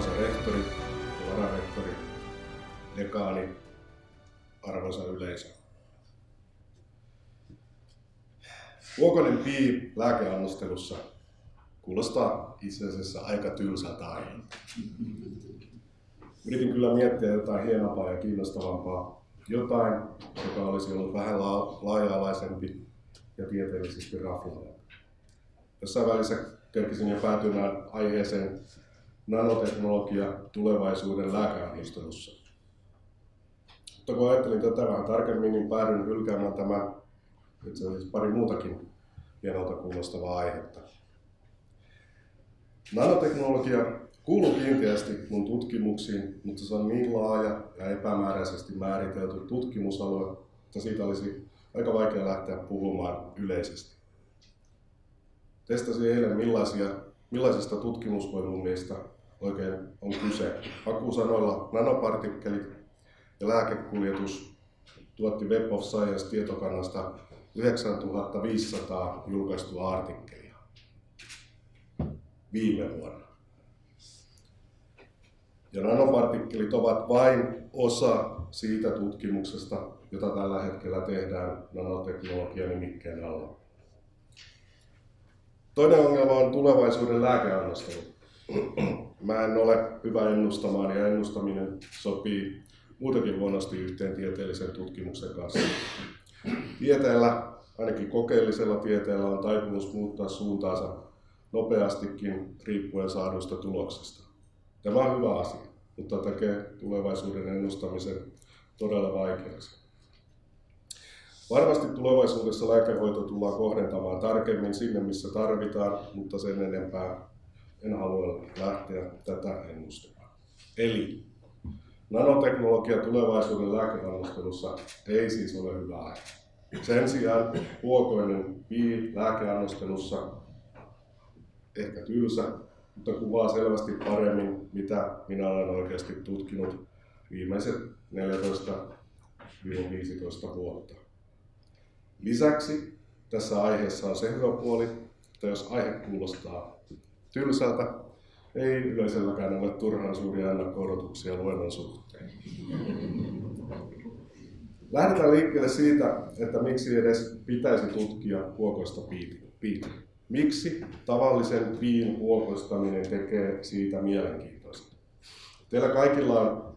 arvoisa rehtori vararehtori, dekaani, arvoisa yleisö. Vuokonen pii lääkeannostelussa kuulostaa itse asiassa aika tylsältä aiheelta. Yritin kyllä miettiä jotain hienompaa ja kiinnostavampaa, jotain, joka olisi ollut vähän laaja-alaisempi ja tieteellisesti raflaava. Jossain välissä kerkisin jo päätymään aiheeseen nanoteknologia tulevaisuuden lääkeannostelussa. Mutta kun ajattelin tätä vähän tarkemmin, niin päädyin hylkäämään tämän itse pari muutakin hienolta kuulostavaa aihetta. Nanoteknologia kuuluu kiinteästi mun tutkimuksiin, mutta se on niin laaja ja epämääräisesti määritelty tutkimusalue, että siitä olisi aika vaikea lähteä puhumaan yleisesti. Testasin eilen millaisia, millaisista tutkimusvolyymeista oikein on kyse. Hakusanoilla nanopartikkelit ja lääkekuljetus tuotti Web of Science tietokannasta 9500 julkaistua artikkelia viime vuonna. Ja nanopartikkelit ovat vain osa siitä tutkimuksesta, jota tällä hetkellä tehdään nanoteknologian nimikkeen alla. Toinen ongelma on tulevaisuuden lääkeannostelu. Mä en ole hyvä ennustamaan ja ennustaminen sopii muutenkin huonosti yhteen tieteellisen tutkimuksen kanssa. Tieteellä, ainakin kokeellisella tieteellä, on taipumus muuttaa suuntaansa nopeastikin riippuen saaduista tuloksista. Tämä on hyvä asia, mutta tekee tulevaisuuden ennustamisen todella vaikeaksi. Varmasti tulevaisuudessa lääkehoito tullaan kohdentamaan tarkemmin sinne, missä tarvitaan, mutta sen enempää en halua lähteä tätä ennustamaan. Eli nanoteknologia tulevaisuuden lääkeannostelussa ei siis ole hyvä aihe. Sen sijaan huokoinen pii lääkeannostelussa ehkä tylsä, mutta kuvaa selvästi paremmin, mitä minä olen oikeasti tutkinut viimeiset 14-15 vuotta. Lisäksi tässä aiheessa on se hyvä puoli, että jos aihe kuulostaa tylsältä, ei yleiselläkään ole turhan suuria ennakko-odotuksia luennon suhteen. Lähdetään liikkeelle siitä, että miksi edes pitäisi tutkia huokoista piitä. Miksi tavallisen piin huokoistaminen tekee siitä mielenkiintoista? Teillä kaikilla on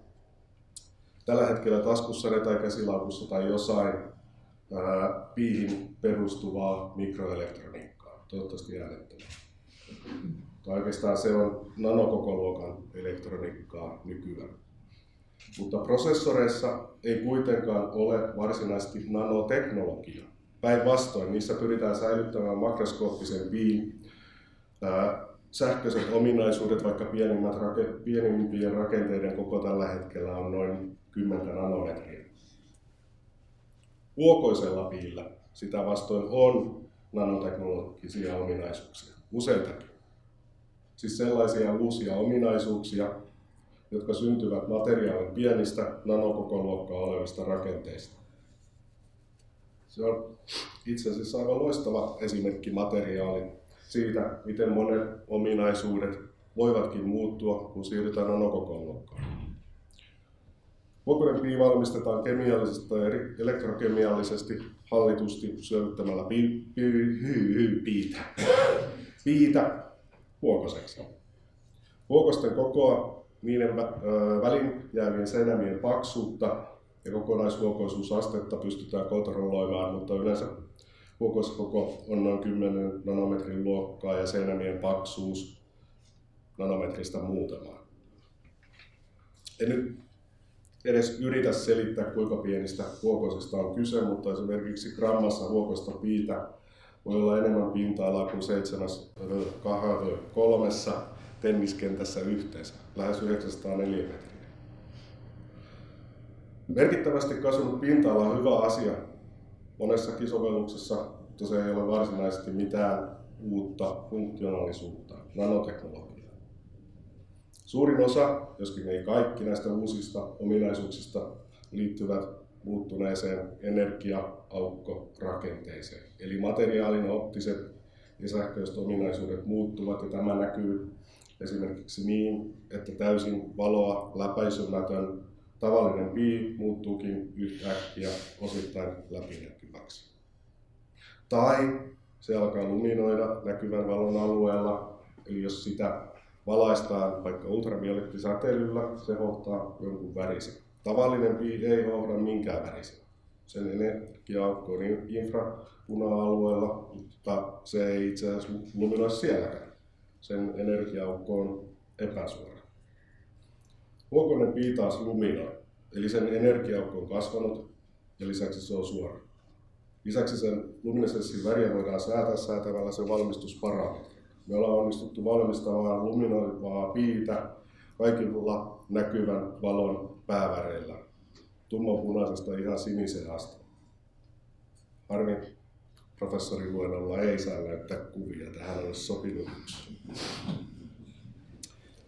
tällä hetkellä taskussa tai käsilaukussa tai jossain ää, piihin perustuvaa mikroelektroniikkaa, toivottavasti äänettömää. Oikeastaan se on nanokokoluokan elektroniikkaa nykyään. Mutta prosessoreissa ei kuitenkaan ole varsinaisesti nanoteknologiaa. Päinvastoin, niissä pyritään säilyttämään makroskooppisen piin sähköiset ominaisuudet, vaikka pienimmät, pienimpien rakenteiden koko tällä hetkellä on noin 10 nanometriä. Huokoisella piillä sitä vastoin on nanoteknologisia ominaisuuksia, useitakin. Siis sellaisia uusia ominaisuuksia, jotka syntyvät materiaalin pienistä nanokokoluokkaa olevista rakenteista. Se on itse asiassa aivan loistava esimerkki materiaali siitä, miten monet ominaisuudet voivatkin muuttua, kun siirrytään nanokokoluokkaan. Vuokonen pii valmistetaan kemiallisesti tai elektrokemiallisesti hallitusti syövyttämällä pi, pi, pi, piitä, piitä huokoseksi. Huokosten kokoa, niiden välin jäävien seinämien paksuutta ja kokonaishuokoisuusastetta pystytään kontrolloimaan, mutta yleensä huokoskoko on noin 10 nanometrin luokkaa ja seinämien paksuus nanometristä muutamaa. En nyt edes yritä selittää, kuinka pienistä huokosista on kyse, mutta esimerkiksi grammassa huokosta piitä voi olla enemmän pinta-alaa kuin seitsemäs kolmessa tenniskentässä yhteensä, lähes 904 metriä. Merkittävästi kasvanut pinta-ala on hyvä asia monessakin sovelluksessa, mutta se ei ole varsinaisesti mitään uutta funktionaalisuutta, nanoteknologiaa. Suurin osa, joskin ei kaikki näistä uusista ominaisuuksista, liittyvät muuttuneeseen energia-aukkorakenteeseen. Eli materiaalin optiset ja sähköiset ominaisuudet muuttuvat ja tämä näkyy esimerkiksi niin, että täysin valoa läpäisymätön tavallinen pii muuttuukin yhtäkkiä osittain läpinäkyväksi. Tai se alkaa luminoida näkyvän valon alueella, eli jos sitä valaistaan vaikka ultraviolettisäteilyllä, se hohtaa jonkun värisen. Tavallinen pii ei hohda minkään värisen. Sen energiaukko on infrapuna-alueella, mutta se ei itse asiassa luminoi sielläkään. Sen energiaukko on epäsuora. Huokonen pii taas luminoi, eli sen energiaukko on kasvanut ja lisäksi se on suora. Lisäksi sen luminesenssin väriä voidaan säätää säätävällä sen valmistusparametri. Me ollaan onnistuttu valmistamaan luminoivaa piitä kaikilla näkyvän valon pääväreillä. Tummanpunaisesta ihan siniseen asti. Harmi professorin luennolla ei saa näyttää kuvia, tähän olisi sopinut.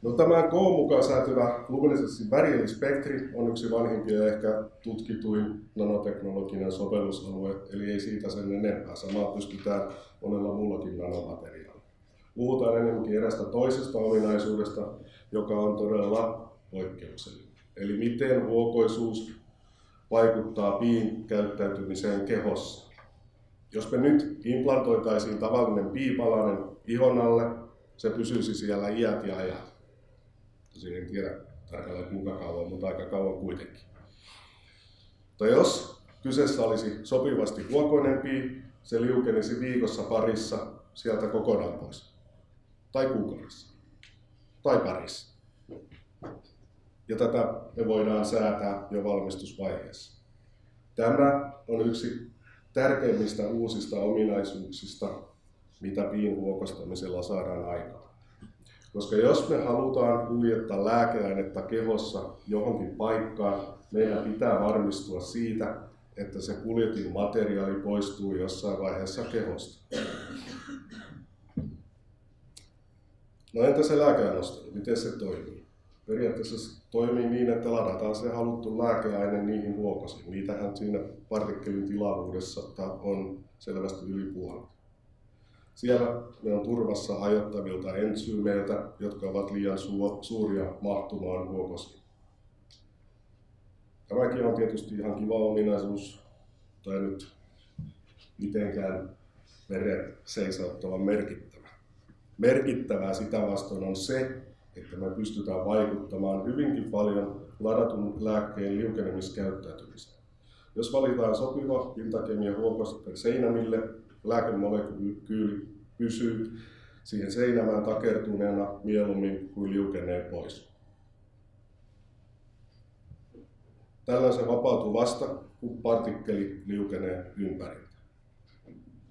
No, tämä K mukaan säätyvä luminesenssin värielispektri on yksi vanhimpia ja ehkä tutkituin nanoteknologinen sovellusalue, eli ei siitä sen enempää. Samaa pystytään monella muullakin nanomateriaalilla. Puhutaan enemmänkin erästä toisesta ominaisuudesta, joka on todella poikkeuksellinen. Eli miten huokoisuus vaikuttaa piin käyttäytymiseen kehossa. Jos me nyt implantoitaisiin tavallinen piipalainen ihon alle, se pysyisi siellä iät ja ajat. Tosin en tiedä tarkalleen kuinka kauan, mutta aika kauan kuitenkin. Tai jos kyseessä olisi sopivasti huokoinen pii, se liukenisi viikossa parissa sieltä kokonaan pois. Tai kuukaudessa. Tai parissa. Ja tätä me voidaan säätää jo valmistusvaiheessa. Tämä on yksi tärkeimmistä uusista ominaisuuksista, mitä piin huokostamisella saadaan aikaan. Koska jos me halutaan kuljettaa lääkeainetta kehossa johonkin paikkaan, meidän pitää varmistua siitä, että se kuljetin materiaali poistuu jossain vaiheessa kehosta. No entä se lääkeainostelu, miten se toimii? Periaatteessa toimii niin, että ladataan se haluttu lääkeaine niihin huokosiin. Niitähän siinä partikkelin tilavuudessa on selvästi yli puolet. Siellä ne on turvassa hajottavilta entsyymeiltä, jotka ovat liian su- suuria mahtumaan huokosiin. Tämäkin on tietysti ihan kiva ominaisuus, tai nyt mitenkään veret seisauttavan merkittävä. Merkittävää sitä vastoin on se, että me pystytään vaikuttamaan hyvinkin paljon ladatun lääkkeen liukenemiskäyttäytymiseen. Jos valitaan sopiva pintakemia huokosten seinämille, lääkemolekyyli pysyy siihen seinämään takertuneena mieluummin kuin liukenee pois. Tällöin se vapautuu vasta, kun partikkeli liukenee ympäriltä.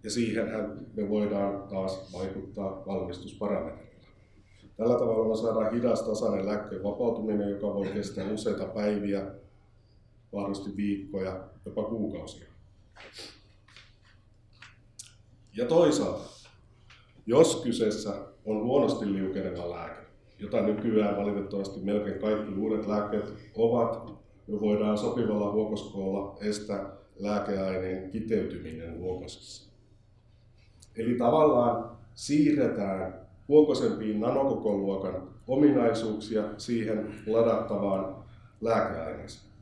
Ja siihenhän me voidaan taas vaikuttaa valmistusparametreilla. Tällä tavalla me saadaan hidas tasainen lääkkeen vapautuminen, joka voi kestää useita päiviä, mahdollisesti viikkoja, jopa kuukausia. Ja toisaalta, jos kyseessä on huonosti liukeneva lääke, jota nykyään valitettavasti melkein kaikki uudet lääkkeet ovat, me voidaan sopivalla huokoskoolla estää lääkeaineen kiteytyminen huokosessa. Eli tavallaan siirretään huokosempiin nanokokoluokan ominaisuuksia siihen ladattavaan lääkeaineeseen.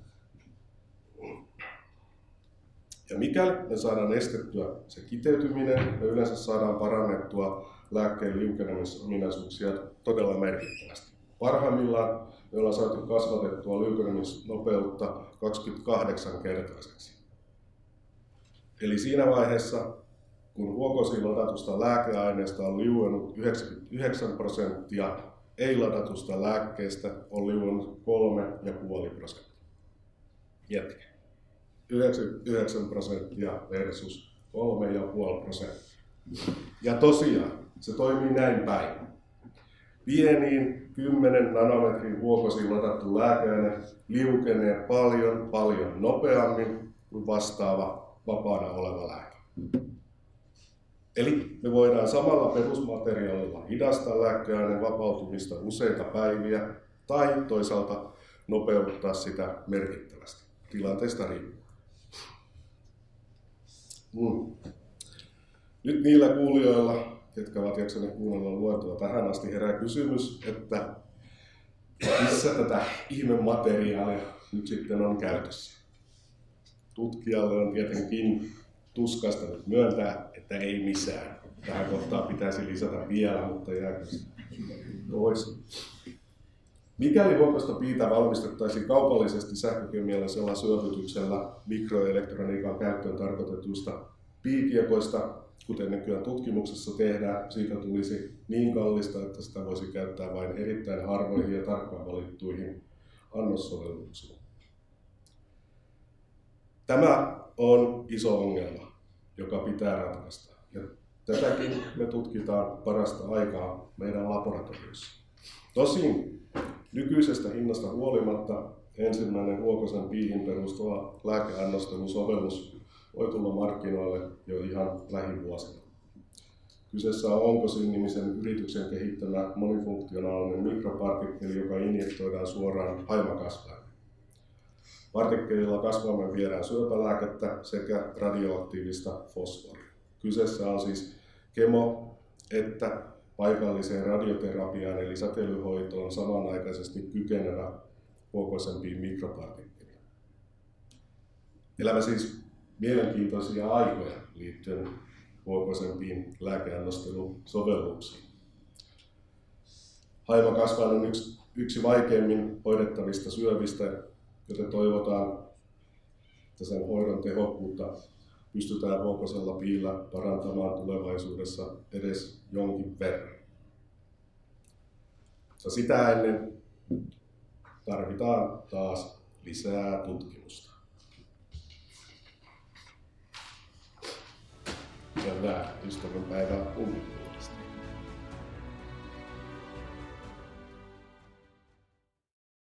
Ja mikäli me saadaan estettyä se kiteytyminen, me yleensä saadaan parannettua lääkkeen liukenemisominaisuuksia todella merkittävästi. Parhaimmillaan me ollaan saatu kasvatettua liukenemisnopeutta 28-kertaiseksi. Eli siinä vaiheessa, kun huokosiin ladatusta lääkeaineesta on liuennut 99 prosenttia, ei ladatusta lääkkeestä on liuennut 3,5 prosenttia. Miettikää. 99 prosenttia versus 3,5 prosenttia. Ja tosiaan, se toimii näin päin. Pieniin 10 nanometrin huokosiin ladattu lääkeaine liukenee paljon paljon nopeammin kuin vastaava vapaana oleva lääke. Eli me voidaan samalla perusmateriaalilla hidastaa lääkeaineen vapautumista useita päiviä tai toisaalta nopeuttaa sitä merkittävästi tilanteesta riippuen. Mm. Nyt niillä kuulijoilla, ketkä ovat jaksaneet kuunnella luentoa tähän asti, herää kysymys, että missä tätä ihmemateriaalia nyt sitten on käytössä. Tutkijalle on tietenkin tuskasta nyt myöntää, että ei missään. Tähän kohtaan pitäisi lisätä vielä, mutta jääkö toisin. Mikäli huokosta piitä valmistettaisiin kaupallisesti sähkökemiallisella syövytyksellä mikroelektroniikan käyttöön tarkoitetuista piikiekoista, kuten nykyään tutkimuksessa tehdään, siitä tulisi niin kallista, että sitä voisi käyttää vain erittäin harvoihin ja tarkkaan valittuihin annossovelluksiin. Tämä on iso ongelma, joka pitää ratkaista. Ja tätäkin me tutkitaan parasta aikaa meidän laboratoriossa. Tosin nykyisestä hinnasta huolimatta ensimmäinen Huokosen piihin perustuva lääkeannostelusovellus voi tulla markkinoille jo ihan lähivuosina. Kyseessä on Onkosin-nimisen yrityksen kehittämä monifunktionaalinen mikropartikkeli, joka injektoidaan suoraan haimakasvaimeen. Partikkelilla kasvaimen viedään syöpälääkettä sekä radioaktiivista fosforia. Kyseessä on siis kemo- että paikalliseen radioterapiaan eli säteilyhoitoon samanaikaisesti kykenevä huokoisempiin mikropartikkeliin. Elämä siis mielenkiintoisia aikoja liittyen huokoisempiin lääkeannostelusovelluksiin. Haimakasvain on yksi, yksi vaikeimmin hoidettavista syövistä, joten toivotaan, että sen hoidon tehokkuutta pystytään huokosella piillä parantamaan tulevaisuudessa edes jonkin verran. Ja sitä ennen tarvitaan taas lisää tutkimusta. Hyvää ystävänpäivää uunille.